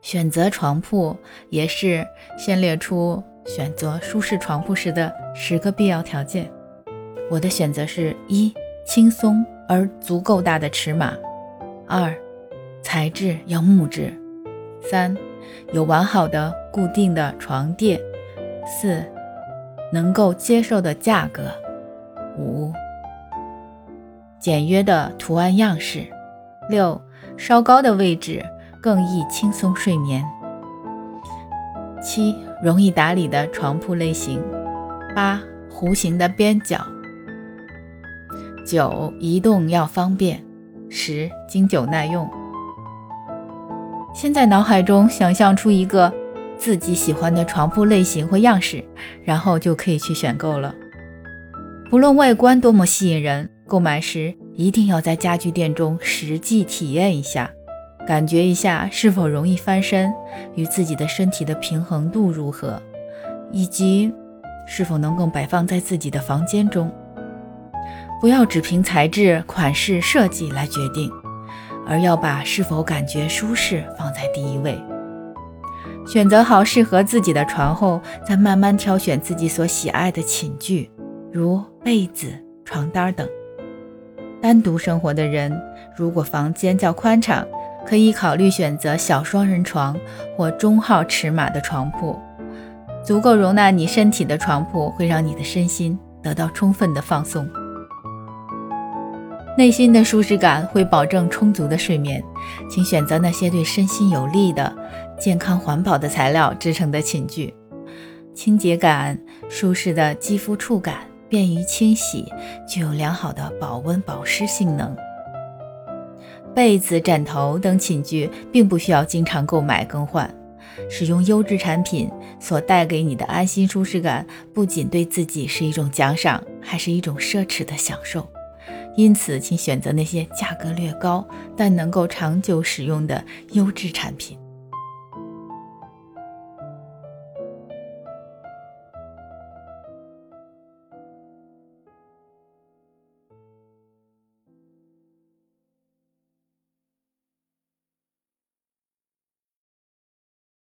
选择床铺也是先列出选择舒适床铺时的十个必要条件。我的选择是一轻松而足够大的尺码，二材质要木质，三有完好的固定的床垫，四能够接受的价格，五简约的图案样式，六稍高的位置。更易轻松睡眠。七、容易打理的床铺类型。八、弧形的边角。九、移动要方便。十、经久耐用。先在脑海中想象出一个自己喜欢的床铺类型或样式，然后就可以去选购了。不论外观多么吸引人，购买时一定要在家具店中实际体验一下。感觉一下是否容易翻身，与自己的身体的平衡度如何，以及是否能够摆放在自己的房间中。不要只凭材质、款式、设计来决定，而要把是否感觉舒适放在第一位。选择好适合自己的床后，再慢慢挑选自己所喜爱的寝具，如被子、床单等。单独生活的人，如果房间较宽敞，可以考虑选择小双人床或中号尺码的床铺，足够容纳你身体的床铺会让你的身心得到充分的放松，内心的舒适感会保证充足的睡眠。请选择那些对身心有利的、健康环保的材料制成的寝具，清洁感、舒适的肌肤触感、便于清洗，具有良好的保温保湿性能。被子、枕头等寝具并不需要经常购买更换，使用优质产品所带给你的安心舒适感，不仅对自己是一种奖赏，还是一种奢侈的享受。因此，请选择那些价格略高但能够长久使用的优质产品。